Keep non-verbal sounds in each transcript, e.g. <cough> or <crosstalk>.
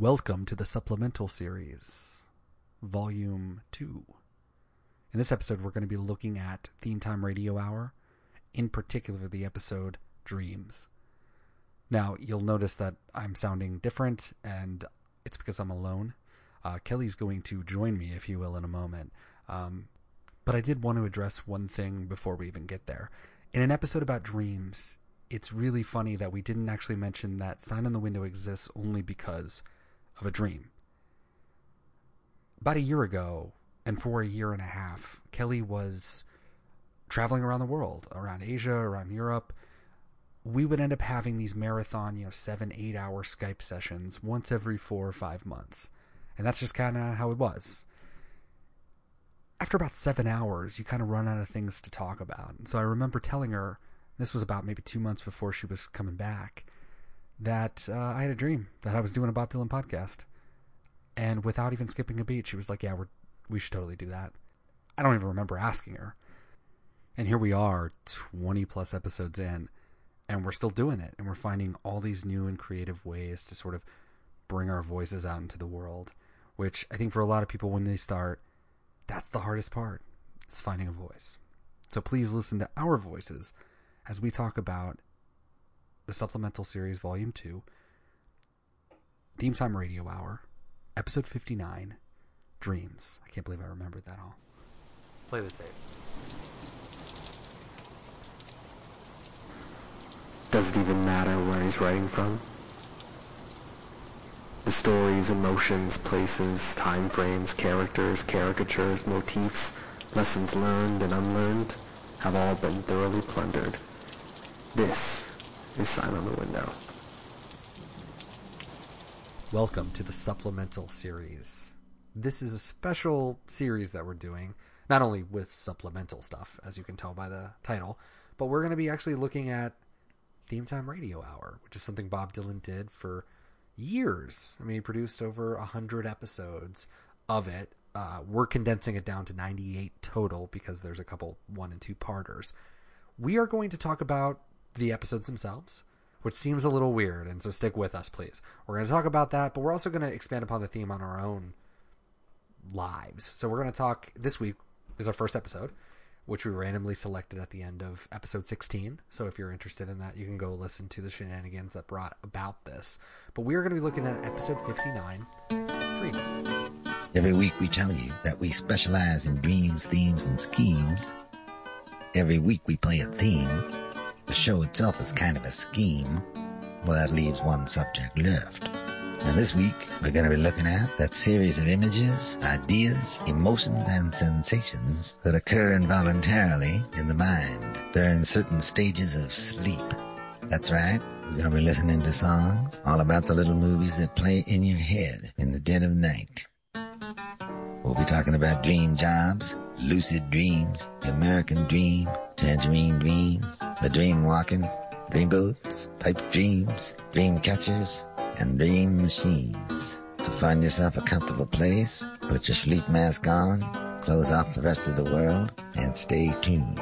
Welcome to the supplemental series, Volume 2. In this episode, we're going to be looking at Theme Time Radio Hour, in particular the episode Dreams. Now, you'll notice that I'm sounding different, and it's because I'm alone. Uh, Kelly's going to join me, if you will, in a moment. Um, but I did want to address one thing before we even get there. In an episode about dreams, it's really funny that we didn't actually mention that Sign on the Window exists only because of a dream. About a year ago, and for a year and a half, Kelly was traveling around the world, around Asia, around Europe. We would end up having these marathon, you know, seven, eight hour Skype sessions once every four or five months. And that's just kind of how it was. After about seven hours, you kind of run out of things to talk about. And so I remember telling her, this was about maybe two months before she was coming back, that uh, I had a dream that I was doing a Bob Dylan podcast. And without even skipping a beat, she was like, "Yeah, we're we should totally do that." I don't even remember asking her. And here we are, 20 plus episodes in, and we're still doing it. And we're finding all these new and creative ways to sort of bring our voices out into the world, which I think for a lot of people, when they start, that's the hardest part, is finding a voice. So please listen to our voices as we talk about the supplemental series, Volume 2, Theme Time Radio Hour, Episode 59, Dreams. I can't believe I remembered that all. Play the tape. Does it even matter where he's writing from? The stories, emotions, places, time frames, characters, caricatures, motifs, lessons learned and unlearned have all been thoroughly plundered. This is Sign on the Window. Welcome to the supplemental series. This is a special series that we're doing, not only with supplemental stuff, as you can tell by the title, but we're going to be actually looking at Theme Time Radio Hour, which is something Bob Dylan did for years. I mean, he produced over 100 episodes of it. Uh, we're condensing it down to 98 total because there's a couple one and two parters. We are going to talk about the episodes themselves, which seems a little weird, and so stick with us, please. We're going to talk about that, but we're also going to expand upon the theme on our own lives. So we're going to talk this week is our first episode, which we randomly selected at the end of episode 16. So if you're interested in that, you can go listen to the shenanigans that brought about this. But we are going to be looking at episode 59, Dreams. Every week we tell you that we specialize in dreams, themes, and schemes. Every week we play a theme. The show itself is kind of a scheme. Well, that leaves one subject left. And this week, we're going to be looking at that series of images, ideas, emotions, and sensations that occur involuntarily in the mind during certain stages of sleep. That's right. We're going to be listening to songs all about the little movies that play in your head in the dead of night. We'll be talking about dream jobs, lucid dreams, the American dream, tangerine dreams, the dream walking, dream boats, pipe dreams, dream catchers, and dream machines. So find yourself a comfortable place, put your sleep mask on, close off the rest of the world, and stay tuned.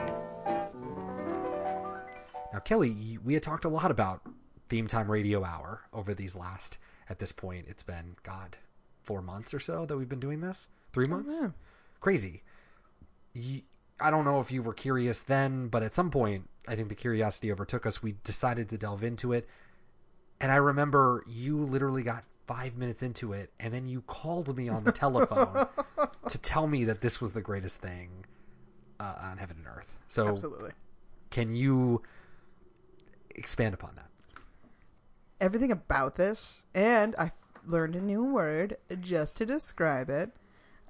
Now, Kelly, we had talked a lot about Theme Time Radio Hour over these last, at this point, it's been, God, four months or so that we've been doing this? Three months? know. Crazy. I don't know if you were curious then, but at some point, I think the curiosity overtook us. We decided to delve into it. And I remember you literally got five minutes into it, and then you called me on the telephone <laughs> to tell me that this was the greatest thing uh, on heaven and earth. So, Absolutely. can you expand upon that? Everything about this, and I learned a new word just to describe it.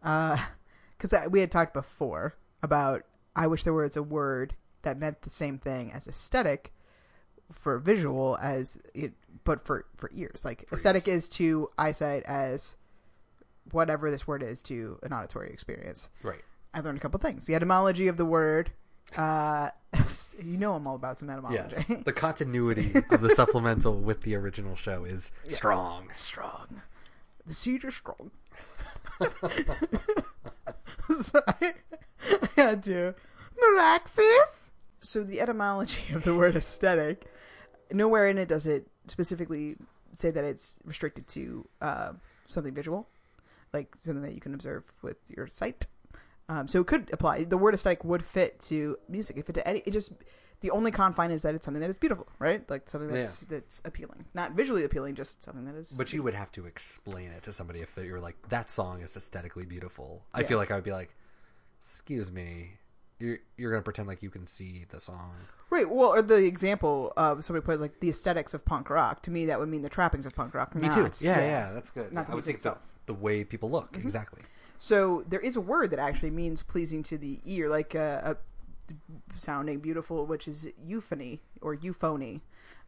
Because we had talked before about I wish there was a word that meant the same thing as aesthetic for visual as it, but for for ears. Like aesthetic is to eyesight as whatever this word is to an auditory experience. Right. I learned a couple things. The etymology of the word. Uh, <laughs> you know I'm all about some etymology. Yes. <laughs> the continuity of the supplemental with the original show is strong. strong. The seed is strong. <laughs> Sorry. I had to. So the etymology of the word aesthetic, nowhere in it does it specifically say that it's restricted to uh, something visual, like something that you can observe with your sight. Um, so it could apply. The word aesthetic would fit to music. It to any, it just the only confine is that it's something that is beautiful, right? Like something that's that's appealing, not visually appealing, just something that is. But you would have to explain it to somebody if you're like that song is aesthetically beautiful. I feel like I would be like, "Excuse me, you're you're gonna pretend like you can see the song." right. Well, or the example of somebody put like the aesthetics of punk rock. To me, that would mean the trappings of punk rock. Me not- too. Yeah, yeah, that's good. Not the I would think the, itself. the way people look Mm-hmm. exactly. So there is a word that actually means pleasing to the ear, like uh, a sounding beautiful, which is euphony or euphony,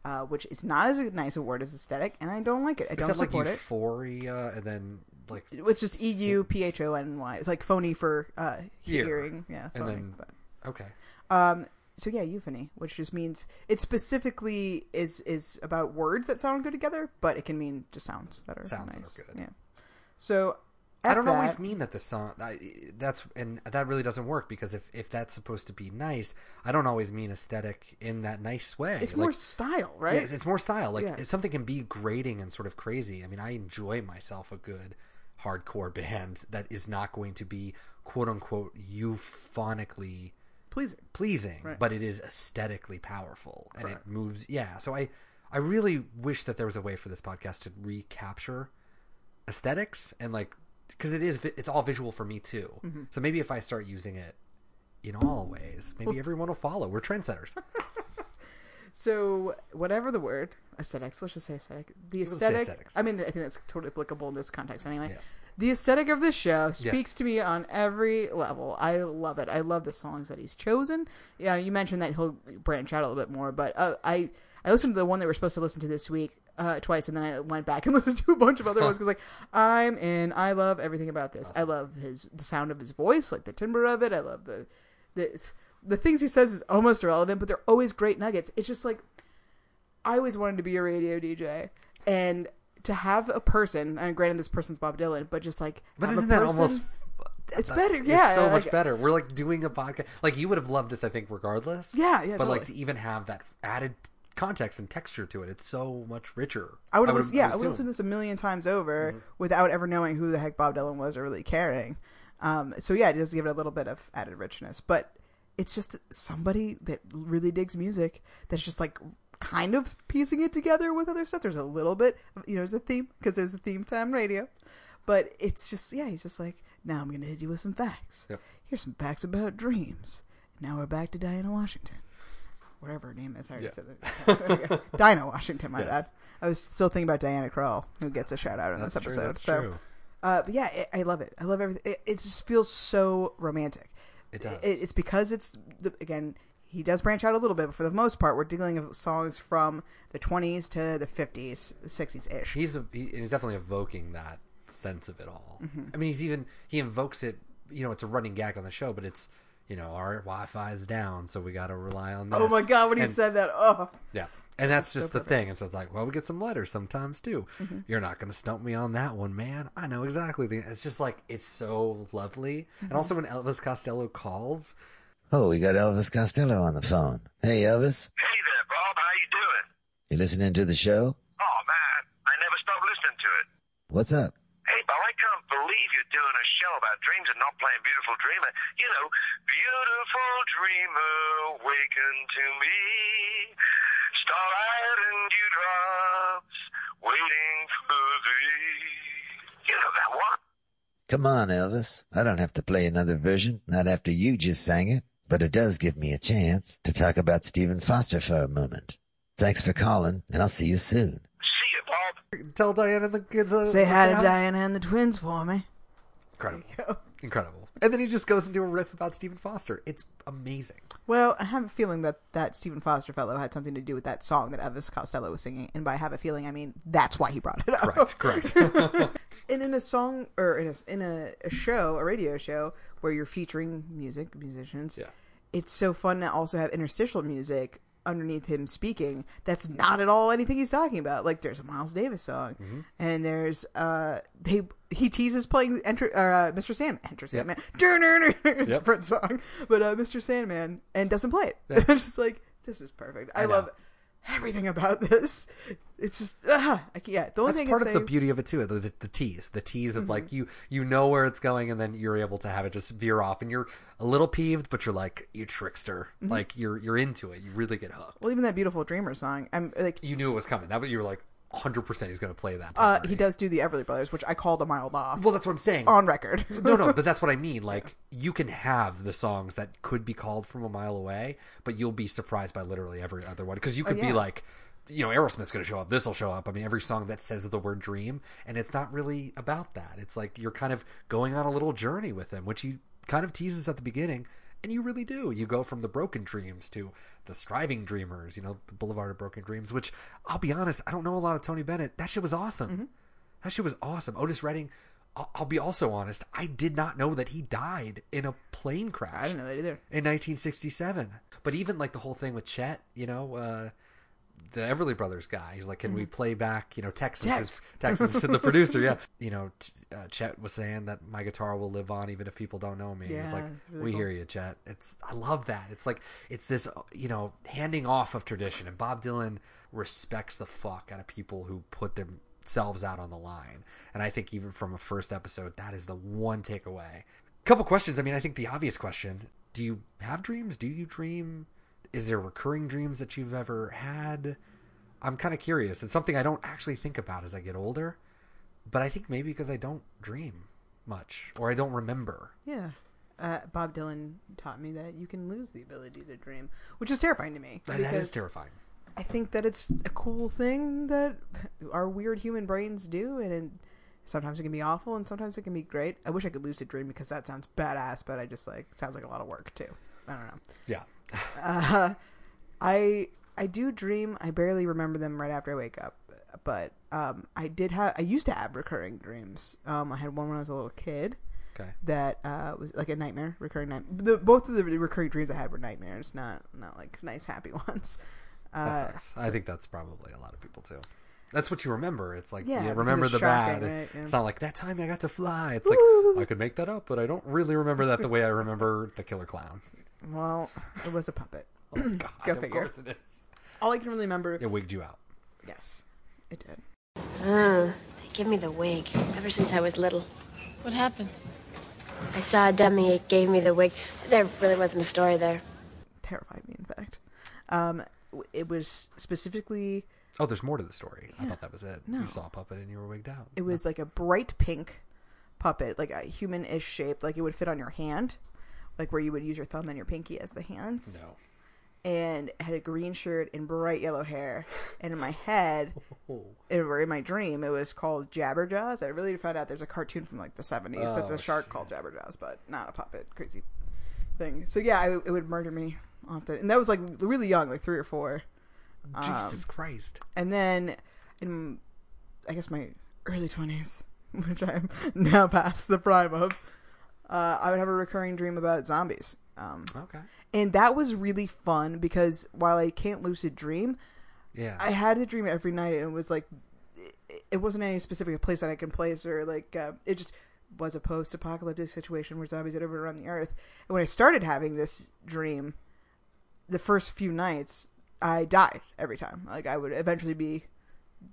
uh, which is not as nice a word as aesthetic, and I don't like it. I don't that like support it. euphoria and then like It's just E U P H O N Y. Like phony for uh, Ear. hearing. Yeah, And phony. then- but. Okay. Um, so yeah, euphony, which just means it specifically is is about words that sound good together, but it can mean just sounds that are Sounds that are good. Yeah. So I don't that- always mean that the song I, that's and that really doesn't work because if if that's supposed to be nice, I don't always mean aesthetic in that nice way. It's Like, more style, right? Yeah, it's, it's more style. Like Yeah. something can be grating and sort of crazy. I mean, I enjoy myself a good hardcore <laughs> band that is not going to be quote unquote euphonically Pleasing. pleasing, Right. but it is aesthetically powerful and Correct. it moves. Yeah, so I I really wish that there was a way for this podcast to recapture aesthetics and like because it is it's all visual for me too. Mm-hmm. So maybe if I start using it in all ways, maybe everyone will follow. We're trendsetters. <laughs> So whatever the word aesthetics, let's just say aesthetic. The aesthetic. aesthetics. I mean, I think that's totally applicable in this context anyway. Yes. The aesthetic of this show speaks Yes. to me on every level. I love it. I love the songs that he's chosen. Yeah, you mentioned that he'll branch out a little bit more, but uh, I I listened to the one that we're supposed to listen to this week uh, twice, and then I went back and <laughs> listened to a bunch of other ones because like I'm in. I love everything about this. I love his the sound of his voice, like the timbre of it. I love the the the things he says is almost irrelevant, but they're always great nuggets. It's just like I always wanted to be a radio DJ, and to have a person, and granted this person's Bob Dylan, but just like But isn't that almost? It's better, yeah, It's so much like- better. We're like doing a podcast. Like you would have loved this, I think, regardless. Yeah, yeah, But like to even have that added context and texture to it, it's so much richer. I would have, would've- listened, yeah, I would listened to this a million times over Mm-hmm. without ever knowing who the heck Bob Dylan was or really caring. Um, so yeah, it does give it a little bit of added richness, but it's just somebody that really digs music that's just like kind of piecing it together with other stuff. There's a little bit, of, you know, there's a theme because there's a theme time radio, but it's just yeah, he's just like now I'm gonna hit you with some facts. Yep. Here's some facts about dreams. Now we're back to Diana Washington. Whatever her name is, I already Yeah. said that. <laughs> Dinah Washington, my Yes. bad. I was still thinking about Diana Krall, who gets a shout out in That's this true. episode. That's so, true. Uh, but yeah, it, I love it. I love everything. It, it just feels so romantic. It does. it's because it's the, again. He does branch out a little bit, but for the most part, we're dealing with songs from the 20s to the 50s, 60s ish. He's a, he, he's definitely evoking that sense of it all. Mm-hmm. I mean, he's even he invokes it. You know, it's a running gag on the show, but it's you know our Wi-Fi is down, so we got to rely on this. Oh my god, when he And- said that, oh, Yeah. And that's just the thing. And so it's like, well, we get some letters sometimes too. Mm-hmm. You're not going to stump me on that one, man. I know exactly. The, it's just like, it's so lovely. Mm-hmm. And also when Elvis Costello calls, Oh, we got Elvis Costello on the phone. Hey, Elvis, Hey there, Bob. How you doing? you listening to the show? Oh man, I never stop listening to it. What's up? Hey, Bob, I can't believe you're doing a show about dreams and not playing Beautiful Dreamer. You know, beautiful dreamer, waken to me. Starlight and dewdrops, waiting for thee. You know that one? Come on, Elvis. I don't have to play another version, not after you just sang it, but it does give me a chance to talk about Stephen Foster for a moment. Thanks for calling, and I'll see you soon. See you, Bob. tell Diana the kids. Uh, say hi to hi. Diana and the twins for me. Incredible. Incredible. And then he just goes into a riff about Stephen Foster. It's amazing. Well, I have a feeling that that Stephen Foster fellow had something to do with that song that Elvis Costello was singing, and by have a feeling, I mean that's why he brought it up. Correct. Correct. <laughs> <laughs> and in a song or in a in a, a show, a radio show where you're featuring music musicians, Yeah. it's so fun to also have interstitial music underneath him speaking. That's not at all anything he's talking about. Like there's a Miles Davis song, Mm-hmm. and there's uh they he teases playing enter uh, Mr. Sandman, Enter Yep. Sandman, <laughs> different song, but uh, Mr. Sandman, and doesn't play it. Yeah. <laughs> I'm just like this is perfect. I I love everything about this. It's just ah, I can't, yeah. The only That's thing part of can the beauty of it too. The, the, the tease, the tease of Mm-hmm. like you you know where it's going, and then you're able to have it just veer off, and you're a little peeved, but you're like you trickster, Mm-hmm. like you're you're into it. You really get hooked. well, even that beautiful dreamer song. I'm like, You knew it was coming. That but you were like 100 percent he's going to play that. uh, he does do the Everly Brothers, which I called a mild off Well, that's what I'm saying. on record. <laughs> no, no, but that's what I mean. <laughs> Like you can have the songs that could be called from a mile away, but you'll be surprised by literally every other one because you could Oh, yeah. be like, you know, Aerosmith's going to show up. This will show up. I mean, every song that says the word dream, and it's not really about that. It's like you're kind of going on a little journey with them, which he kind of teases at the beginning. And you really do. You go from the broken dreams to the striving dreamers, you know, the Boulevard of Broken Dreams, which I'll be honest, I don't know a lot of Tony Bennett. That shit was awesome. Mm-hmm. That shit was awesome. Otis Redding, I'll, I'll be also honest, I did not know that he died in a plane crash. I didn't know that either. In 1967. But even like the whole thing with Chet, you know, uh, the Everly Brothers guy, he's like, can we play back, you know, Texas is, <laughs> Texas to the producer, yeah. <laughs> You know, t- uh, Chet was saying that my guitar will live on even if people don't know me. Yeah, he's like, really we cool. hear you, Chet. It's, I love that. It's like, it's this, you know, handing off of tradition. And Bob Dylan respects the fuck out of people who put themselves out on the line. And I think even from a first episode, that is the one takeaway. Couple questions. I mean, I think the obvious question: Do you have dreams? Do you dream? Is there recurring dreams that you've ever had? I'm kind of curious. It's something I don't actually think about as I get older, but I think maybe because I don't dream much or I don't remember. Yeah. Uh, Bob Dylan taught me that you can lose the ability to dream, which is terrifying to me. That- is terrifying. I think that it's a cool thing that our weird human brains do, and it, sometimes it can be awful, and sometimes it can be great. I wish I could lose a dream because that sounds badass, but I just like sounds like a lot of work too. I don't know. Yeah. Uh, I I do dream. I barely remember them right after I wake up, but um, I did have. I used to have recurring dreams. Um, I had one when I was a little kid Okay. that uh, was like a nightmare, recurring night. The, both of the recurring dreams I had were nightmares, not not like nice happy <laughs> ones. That Uh, sucks. I think that's probably a lot of people too. That's what you remember. It's like Yeah, you remember the shocking, bad. right? Yeah. It's not like that time I got to fly. It's like <laughs> I could make that up, but I don't really remember that the way I remember the killer clown. Well, it was a puppet. Oh my god! Go of figure. course it is. All I can really remember. It wigged you out. Yes, it did. Uh, they give me the wig ever since I was little. What happened? I saw a dummy, it gave me the wig. There really wasn't a story there. Terrified me, in fact. Um, it was specifically. Oh, there's more to the story. I thought that was it. No. You saw a puppet and you were wigged out. It was like a bright pink puppet, like a human-ish shape, like it would fit on your hand, like where you would use your thumb and your pinky as the hands. no. And had a green shirt and bright yellow hair. And in my head, Oh. in, or in my dream, it was called Jabberjaws. I really found out there's a cartoon from like the 70s that's Oh, a shark called Jabberjaws, but not a puppet. Crazy thing. So yeah, I, it would murder me often. And that was like really young, like three or four. Um, Jesus Christ. And then in, I guess, my early 20s, <laughs> which I'm now past the prime of, uh, I would have a recurring dream about zombies. Um, Okay. and that was really fun because while I can't lucid dream, Yeah. I had a dream every night, and it was like it- it wasn't any specific place that I can place, or like uh, it just was a post-apocalyptic situation where zombies had overrun the earth. And when I started having this dream, the first few nights I died every time. Like I would eventually be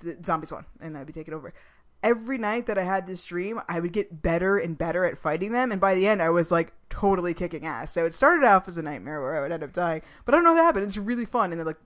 the zombies won, and I'd be taken over. Every night that I had this dream, I would get better and better at fighting them, and by the end, I was like totally kicking ass. So it started off as a nightmare where I would end up dying, but I don't know what happened. It's really fun, and they're like,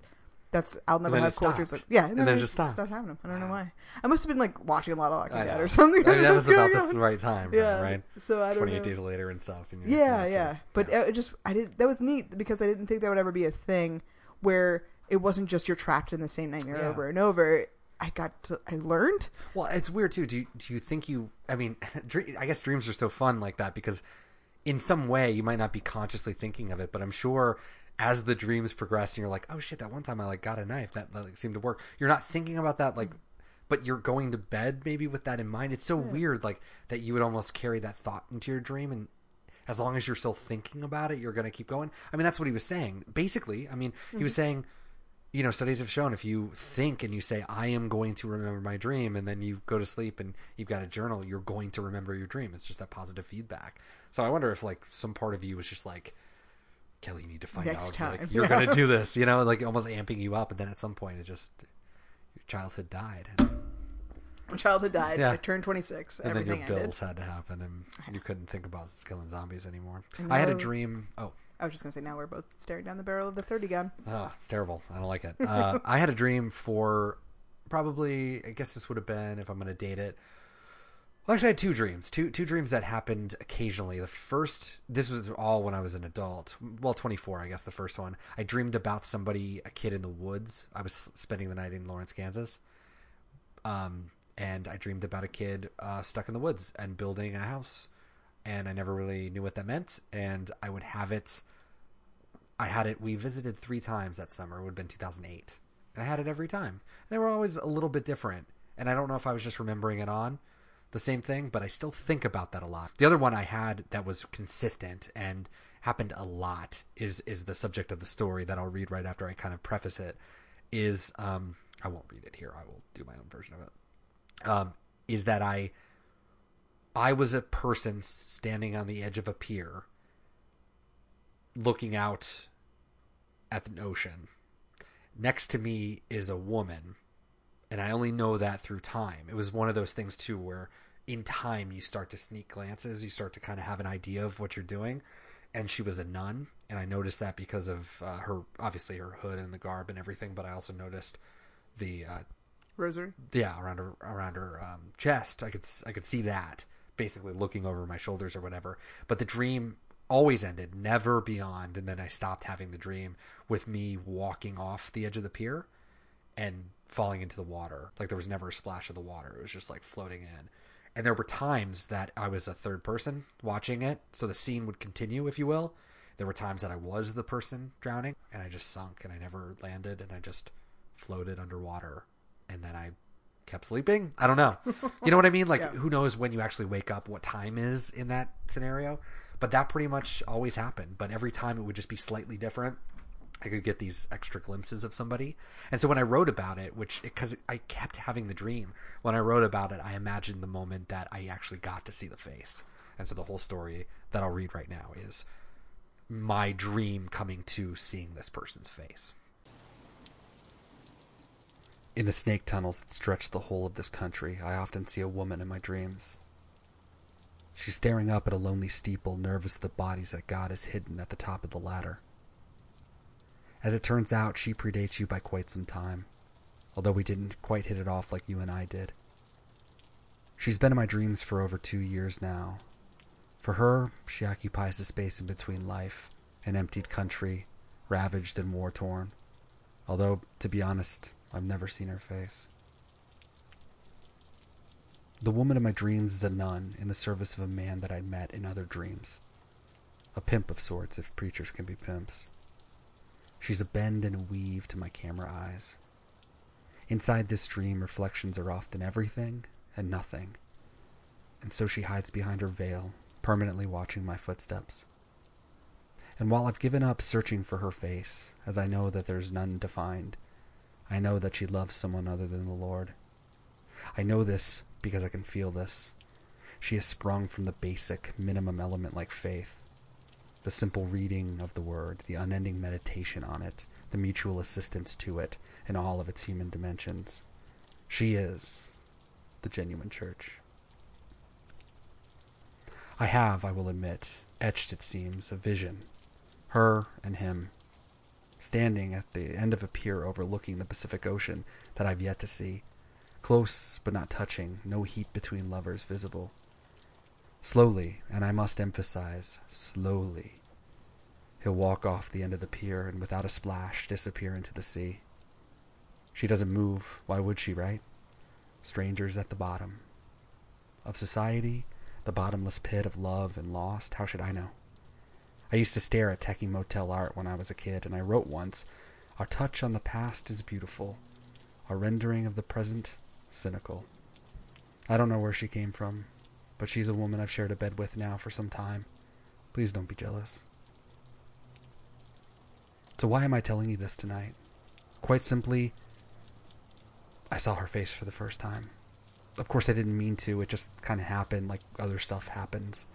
"That's I'll never have cool dreams." Like, yeah, And then it it just stopped. happening. I don't know why. I must have been like watching a lot of Walking Dead or something. I mean, that <laughs> was about this the right time, Yeah, right? so I don't 28 know. days later and stuff. And Yeah, yeah. like- But yeah. it just I did that was neat because I didn't think that would ever be a thing where it wasn't just you're trapped in the same nightmare Yeah. over and over. I got to I learned. Well, it's weird too. Do you, do you think you? I mean, <laughs> I guess dreams are so fun like that because, in some way, you might not be consciously thinking of it, but I'm sure as the dreams progress, and you're like, oh shit, that one time I like got a knife that, that like seemed to work. You're not thinking about that like, but you're going to bed maybe with that in mind. It's so weird, like that you would almost carry that thought into your dream and. As long as you're still thinking about it, you're going to keep going. I mean, that's what he was saying. Basically, I mean, he was mm-hmm. saying, you know, studies have shown if you think and you say, I am going to remember my dream, and then you go to sleep and you've got a journal, you're going to remember your dream. It's just that positive feedback. So I wonder if, like, some part of you was just like, Kelly, you need to find Next out. time. Like, you're gonna <laughs> do this, you know, like almost amping you up, and then at some point, it just your childhood died, My childhood died. Yeah. I turned 26. and then Everything your ended. bills had to happen, and you couldn't think about killing zombies anymore. I had a dream. Oh, I was just gonna say now we're both staring down the barrel of the 30 gun. Oh, it's terrible. I don't like it. Uh, <laughs> I had a dream for probably. I guess this would have been if I'm to date it. Well, actually, I had two dreams. Two two dreams that happened occasionally. The first, this was all when I was an adult. Well, 24, I guess. The first one, I dreamed about somebody, a kid in the woods. I was spending the night in Lawrence, Kansas. Um, and I dreamed about a kid uh, stuck in the woods and building a house. And I never really knew what that meant. And I would have it I had it. We visited three times that summer. It would have been 2008, and I had it every time. They were always a little bit different, and I don't know if I was just remembering it on the same thing, but I still think about that a lot. The other one I had that was consistent and happened a lot is is the subject of the story that I'll read right after I kind of preface it. Is um I won't read it here. I will do my own version of it. Um, is that I I was a person standing on the edge of a pier looking out at the ocean. Next to me is a woman, and I only know that through time. It was one of those things too where in time you start to sneak glances, you start to kind of have an idea of what you're doing. And she was a nun, and I noticed that because of uh, her, obviously her hood and the garb and everything. But I also noticed the uh, Rosary. yeah around her around her um, chest i could i could see that basically looking over my shoulders or whatever. But the dream always ended never beyond and then i stopped having the dream with me walking off the edge of the pier and falling into the water. Like there was never a splash of the water. It was just like floating in. And there were times that i was a third person watching it so the scene would continue if you will. There were times that i was the person drowning and i just sunk and i never landed and i just floated underwater and then I kept sleeping. I don't know. You know what I mean? <laughs> Like, Yeah. who knows when you actually wake up, what time is in that scenario? But that pretty much always happened. But every time it would just be slightly different. I could get these extra glimpses of somebody. And so when I wrote about it, which, because I kept having the dream, when I wrote about it, I imagined the moment that I actually got to see the face. And so the whole story that I'll read right now is my dream coming to seeing this person's face. In the snake tunnels that stretch the whole of this country, I often see a woman in my dreams. She's staring up at a lonely steeple, nervous of the bodies that God has hidden at the top of the ladder. As it turns out, she predates you by quite some time, although we didn't quite hit it off like you and I did. She's been in my dreams for over two years now. For her, she occupies the space in between life, an emptied country, ravaged and war torn. Although, to be honest, I've never seen her face. The woman of my dreams is a nun in the service of a man that I'd met in other dreams. A pimp of sorts, if preachers can be pimps. She's a bend and a weave to my camera eyes. Inside this dream, reflections are often everything and nothing. And so she hides behind her veil, permanently watching my footsteps. And while I've given up searching for her face, as I know that there's none to find, I know that she loves someone other than the Lord. I know this because I can feel this. She has sprung from the basic, minimum element like faith. The simple reading of the Word, the unending meditation on it, the mutual assistance to it, in all of its human dimensions. She is the genuine church. I have, I will admit, etched, it seems, a vision. Her and him, standing at the end of a pier overlooking the Pacific Ocean that I've yet to see. Close but not touching, no heat between lovers visible. Slowly, and I must emphasize, slowly, he'll walk off the end of the pier and without a splash disappear into the sea. She doesn't move. Why would she, right? Strangers at the bottom. Of society, the bottomless pit of love and lost, how should I know? I used to stare at techie motel art when I was a kid, and I wrote once, Our touch on the past is beautiful, our rendering of the present cynical. I don't know where she came from, but she's a woman I've shared a bed with now for some time. Please don't be jealous. So why am I telling you this tonight? Quite simply, I saw her face for the first time. Of course, I didn't mean to, it just kind of happened like other stuff happens.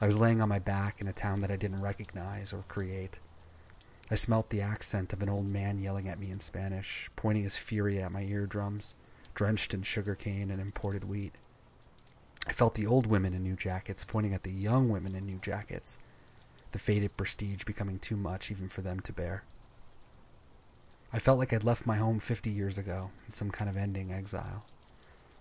I was laying on my back in a town that I didn't recognize or create. I smelt the accent of an old man yelling at me in Spanish, pointing his fury at my eardrums, drenched in sugar cane and imported wheat. I felt the old women in new jackets pointing at the young women in new jackets, the faded prestige becoming too much even for them to bear. I felt like I'd left my home fifty years ago in some kind of ending exile.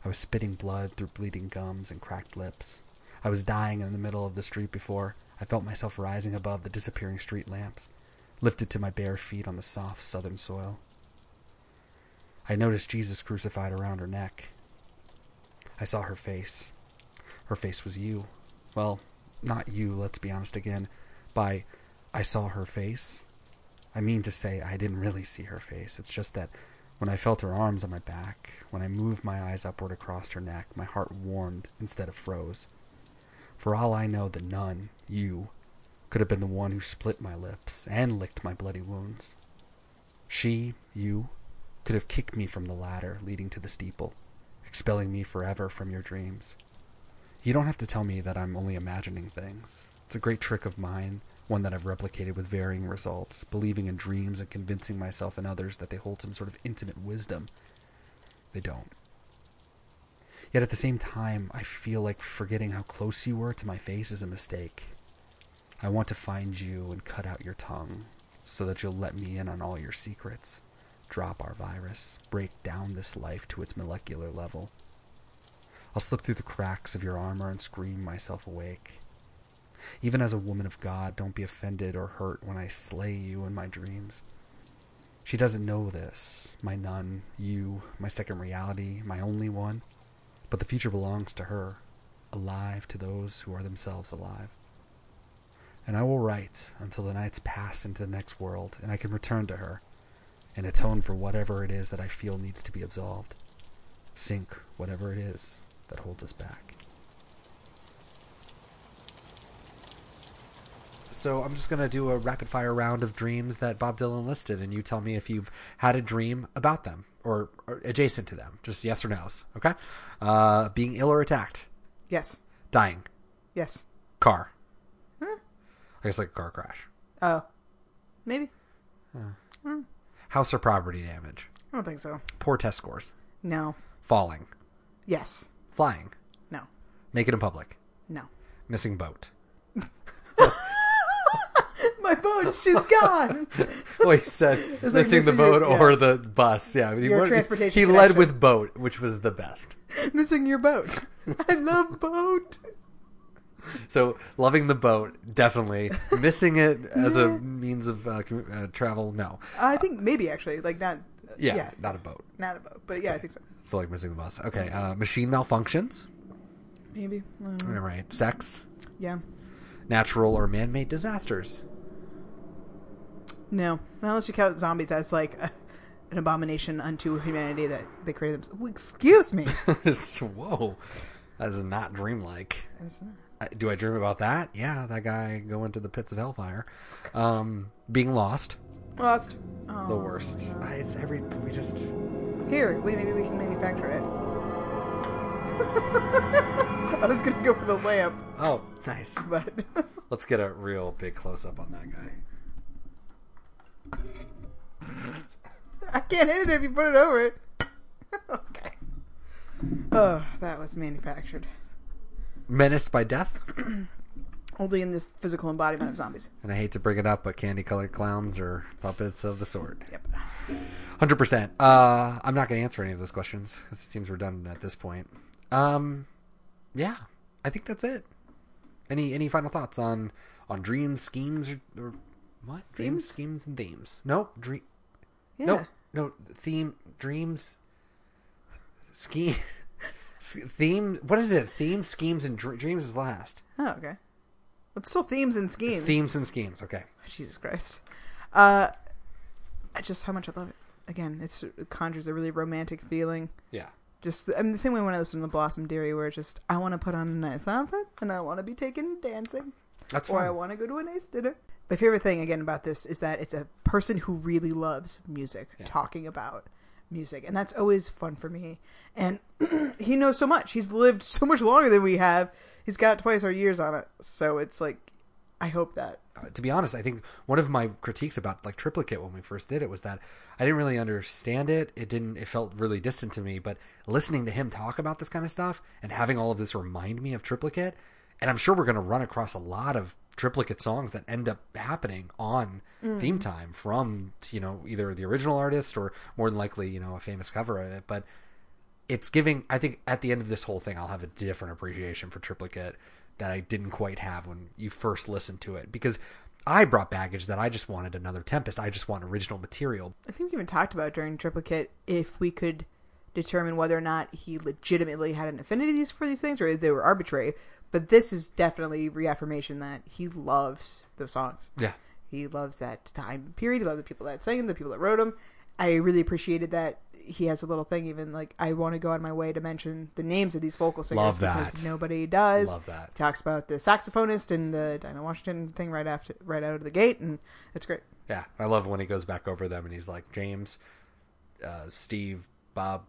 I was spitting blood through bleeding gums and cracked lips. I was dying in the middle of the street before I felt myself rising above the disappearing street lamps, lifted to my bare feet on the soft southern soil. I noticed Jesus crucified around her neck. I saw her face. Her face was you. Well, not you, let's be honest again. By I saw her face, I mean to say I didn't really see her face. It's just that when I felt her arms on my back, when I moved my eyes upward across her neck, my heart warmed instead of froze. For all I know, the nun, you, could have been the one who split my lips and licked my bloody wounds. She, you, could have kicked me from the ladder leading to the steeple, expelling me forever from your dreams. You don't have to tell me that I'm only imagining things. It's a great trick of mine, one that I've replicated with varying results, believing in dreams and convincing myself and others that they hold some sort of intimate wisdom. They don't. Yet at the same time, I feel like forgetting how close you were to my face is a mistake. I want to find you and cut out your tongue so that you'll let me in on all your secrets, drop our virus, break down this life to its molecular level. I'll slip through the cracks of your armor and scream myself awake. Even as a woman of God, don't be offended or hurt when I slay you in my dreams. She doesn't know this, my nun, you, my second reality, my only one. But the future belongs to her, alive to those who are themselves alive. And I will write until the nights pass into the next world and I can return to her and atone for whatever it is that I feel needs to be absolved. Sink whatever it is that holds us back. So I'm just going to do a rapid fire round of dreams that Bob Dylan listed, and you tell me if you've had a dream about them or, or adjacent to them. Just yes or no's. Okay. Uh, being ill or attacked. Yes. Dying. Yes. Car. I guess like a car crash. Oh. Maybe. House or property damage. I don't think so. Poor test scores. No. Falling. Yes. Flying. No. Naked in public. No. Missing boat. My boat, she's gone. <laughs> Well, he said like missing the missing your- boat or yeah. the bus. Yeah, he, Your transportation he led with boat, which was the best. <laughs> Missing your boat. I love boat. So loving the boat, definitely. Missing it as a means of uh, uh, travel, no. I think maybe actually, like not. Yeah, yeah, not a boat. not a boat, but yeah, I think so. So like missing the bus. Okay, uh, machine malfunctions. Maybe. All right, sex, yeah. natural or man-made disasters. No, not unless you count zombies as like a, an abomination unto humanity that they created themselves. Well, excuse me. <laughs> Whoa, that is not dreamlike. It's not. Do I dream about that? Yeah, that guy going to the pits of hellfire, um, being lost. Lost. Oh. The worst. Uh, It's every we just. Here, wait, maybe we can manufacture it. <laughs> I was gonna go for the lamp, Oh, nice. but Let's get a real big close up on that guy. I can't hit it if you put it over it. <laughs> okay. Oh, that was manufactured. Menaced by death. <clears throat> Only in the physical embodiment of zombies. And I hate to bring it up, but candy colored clowns are puppets of the sort. Yep. Hundred percent. Uh, I'm not going to answer any of those questions because it seems redundant at this point. Um, yeah, I think that's it. Any any final thoughts on on dreams, schemes, or, or what? Dreams, Themes? schemes, and themes. No dream. Yeah. No, no theme. Dreams. Scheme. <laughs> theme. What is it? Theme, schemes, and dr- dreams is last. Oh, okay. But still themes and schemes. Themes and schemes. Okay. Jesus Christ. Uh, I just how much I love it. Again, it's, it conjures a really romantic feeling. Yeah. Just I mean, the same way when I listen to Blossom Dearie, where it's just I want to put on a nice outfit and I want to be taken dancing, That's or I want to go to a nice dinner. My favorite thing again about this is that it's a person who really loves music Yeah. talking about music, and that's always fun for me. And <clears throat> he knows so much. He's lived so much longer than we have. he's got twice our years on it, so it's like I hope that. Uh, to be honest, I think one of my critiques about like triplicate when we first did it was that I didn't really understand it. It didn't. It felt really distant to me. But listening to him talk about this kind of stuff and having all of this remind me of triplicate, and I'm sure we're going to run across a lot of triplicate songs that end up happening on theme mm. time from you know either the original artist or more than likely you know a famous cover of it. But it's giving i think at the end of this whole thing i'll have a different appreciation for triplicate that i didn't quite have when you first listened to it because i brought baggage that i just wanted another tempest i just want original material I think we even talked about during triplicate if we could determine whether or not he legitimately had an affinity for these things or if they were arbitrary. But this is definitely reaffirmation that he loves those songs. yeah He loves that time period. He loves the people that sang them, the people that wrote them. I really appreciated that he has a little thing, even like I want to go on my way to mention the names of these vocal singers Love because that. nobody does. Love that. Talks about the saxophonist and the Dinah Washington thing right after, right out of the gate, and it's great. yeah i love when he goes back over them and he's like james uh, steve bob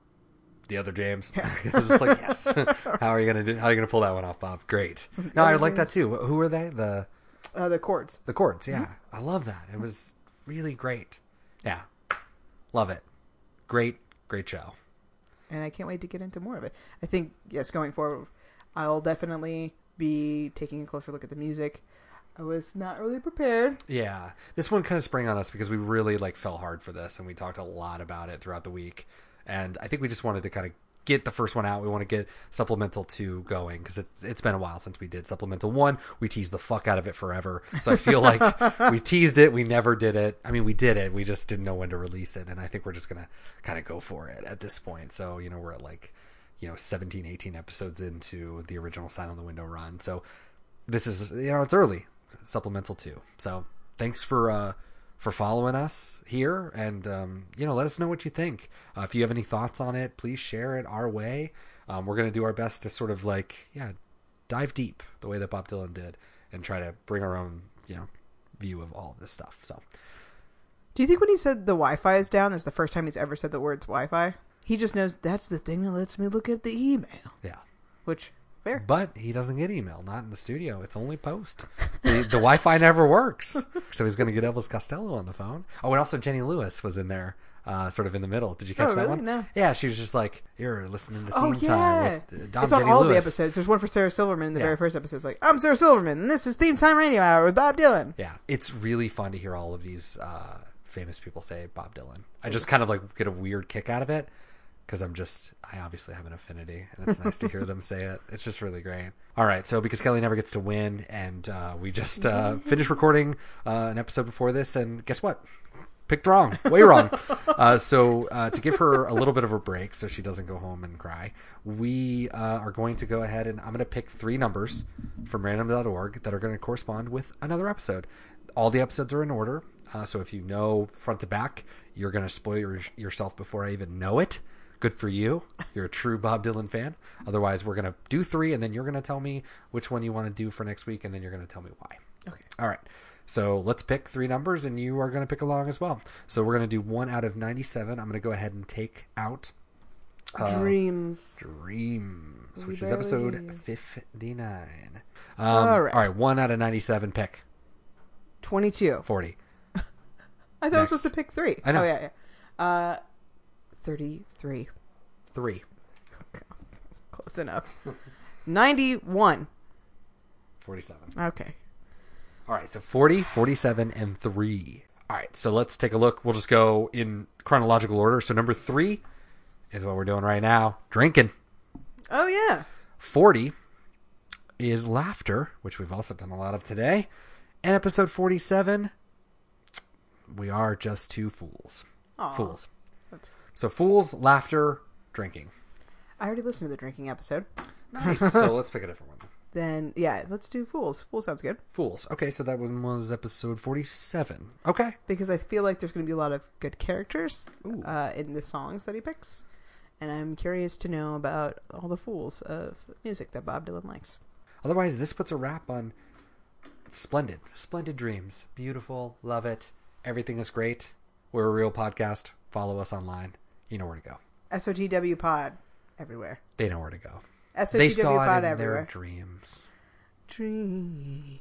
the other james. <laughs> It was just like yes. <laughs> how are you gonna do how are you gonna pull that one off bob? Great. <laughs> No i like that too. Who are they? The Uh, the chords. the chords yeah. I love that. It was really great. Yeah. Love it. Great great show. And I can't wait to get into more of it. I think yes, going forward, I'll definitely be taking a closer look at the music. I was not really prepared. Yeah, this one kind of sprang on us because we really like fell hard for this, and we talked a lot about it throughout the week. And I think we just wanted to kind of get the first one out. We want to get supplemental two going because it's it's been a while since we did supplemental one. We teased the fuck out of it forever, so I feel like <laughs> we teased it. We never did it. I mean, we did it. We just didn't know when to release it, and I think we're just gonna kind of go for it at this point. So you know, we're at like you know 17, 18 episodes into the original Sign on the Window run. So this is you know it's early supplemental two so thanks for uh for following us here and um you know let us know what you think uh, if you have any thoughts on it please share it our way um, we're going to do our best to sort of like yeah dive deep the way that bob dylan did and try to bring our own you know view of all of this stuff so Do you think when he said the Wi-Fi is down, that's the first time he's ever said the words Wi-Fi? He just knows that's the thing that lets me look at the email. yeah Which fair. but he doesn't get email not in the studio it's only post the, the wi-fi never works so he's going to get elvis costello on the phone oh and also jenny lewis was in there uh, sort of in the middle did you catch Oh, that really? one No. yeah she was just like you're listening to theme Oh time with uh, Dom it's on Jenny all lewis. the episodes. There's one for Sarah Silverman in the Yeah. very first episode. It's like I'm Sarah Silverman, and this is Theme Time Radio Hour with Bob Dylan. yeah it's really fun to hear all of these uh, famous people say bob dylan i just kind of like get a weird kick out of it because i'm just i obviously have an affinity and it's nice to hear them say it. It's just really great. All right so because kelly never gets to win and uh, we just uh, <laughs> finished recording uh, an episode before this and guess what? Picked wrong way wrong. <laughs> Uh, so uh, to give her a little bit of a break so she doesn't go home and cry we uh, are going to go ahead and i'm going to pick three numbers from random.org that are going to correspond with another episode. All the episodes are in order uh, so if you know front to back you're going to spoil your, yourself before i even know it good for you you're a true bob dylan fan otherwise we're going to do three and then you're going to tell me which one you want to do for next week and then you're going to tell me why Okay. all right. So let's pick three numbers, and you are going to pick along as well. So we're going to do one out of 97. I'm going to go ahead and take out uh, Dreams. Dreams, which is episode 59. Um, All right. All right. One out of 97 pick. Twenty-two. 40. <laughs> I thought I was supposed to pick three. I know. Oh yeah, yeah. Uh, thirty-three. Three. Close enough. <laughs> Ninety-one. 47. Okay. All right. So 40, 47, and 3. All right. So let's take a look. We'll just go in chronological order. So number three is what we're doing right now drinking. Oh yeah. 40 is laughter, which we've also done a lot of today. And episode 47, we are just two fools. Aw. Fools. So fools, laughter, drinking. I already listened to the drinking episode. Nice. <laughs> so let's pick a different one. Then yeah, let's do fools. Fool sounds good Fools. Okay, so that one was episode 47. Okay. because I feel like there's going to be a lot of good characters uh, in the songs that he picks, and I'm curious to know about all the fools of music that Bob Dylan likes. Otherwise, this puts a wrap on splendid, splendid dreams. Beautiful. Love it. Everything is great. We're a real podcast. Follow us online. You know where to go. SOTW Pod everywhere. They know where to go. SOTW They saw pod it in everywhere. their dreams. Dream.